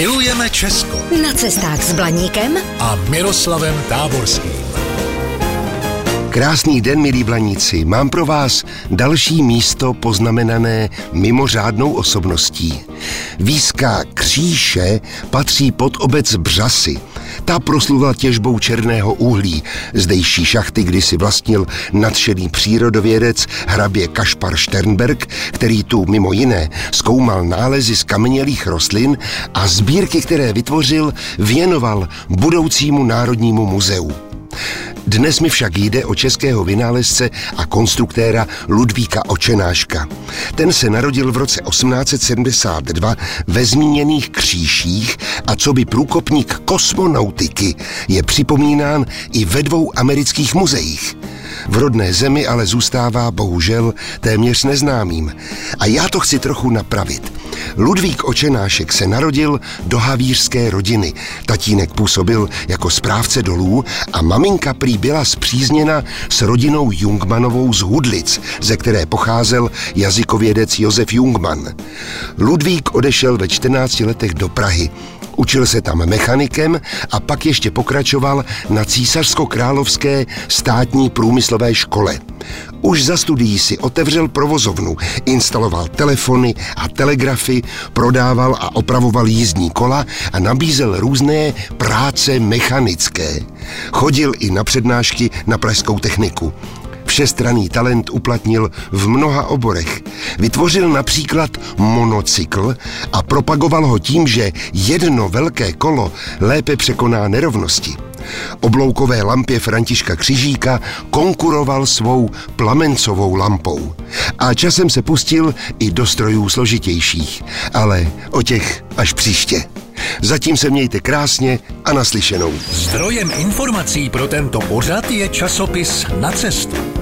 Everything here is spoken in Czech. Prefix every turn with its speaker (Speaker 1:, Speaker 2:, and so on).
Speaker 1: Milujeme Česko
Speaker 2: Na cestách s Blaníkem
Speaker 1: a Miroslavem Táborským.
Speaker 3: Krásný den, milí blaníci. Mám pro vás další místo poznamenané mimořádnou osobností. Výzka Kříše patří pod obec Břasy. Ta proslula těžbou černého uhlí. Zdejší šachty kdysi vlastnil nadšený přírodovědec hrabě Kašpar Sternberg, který tu mimo jiné zkoumal nálezy z kamenělých rostlin a sbírky, které vytvořil, věnoval budoucímu Národnímu muzeu. Dnes mi však jde o českého vynálezce a konstruktéra Ludvíka Očenáška. Ten se narodil v roce 1872 ve zmíněných kříších a co by průkopník kosmonautiky je připomínán i ve dvou amerických muzeích. V rodné zemi ale zůstává bohužel téměř neznámým. A já to chci trochu napravit. Ludvík Očenášek se narodil do havířské rodiny. Tatínek působil jako správce dolů a maminka prý byla zpřízněna s rodinou Jungmanovou z Hudlic, ze které pocházel jazykovědec Josef Jungman. Ludvík odešel ve 14 letech do Prahy. Učil se tam mechanikem a pak ještě pokračoval na císařsko-královské státní průmyslové škole. Už za studií si otevřel provozovnu, instaloval telefony a telegrafy, prodával a opravoval jízdní kola a nabízel různé práce mechanické. Chodil i na přednášky na pražskou techniku. Všestranný talent uplatnil v mnoha oborech. Vytvořil například monocykl a propagoval ho tím, že jedno velké kolo lépe překoná nerovnosti. Obloukové lampě Františka Křižíka konkuroval svou plamencovou lampou. A časem se pustil i do strojů složitějších, ale o těch až příště. Zatím se mějte krásně a naslyšenou.
Speaker 1: Zdrojem informací pro tento pořad je časopis Na cestu.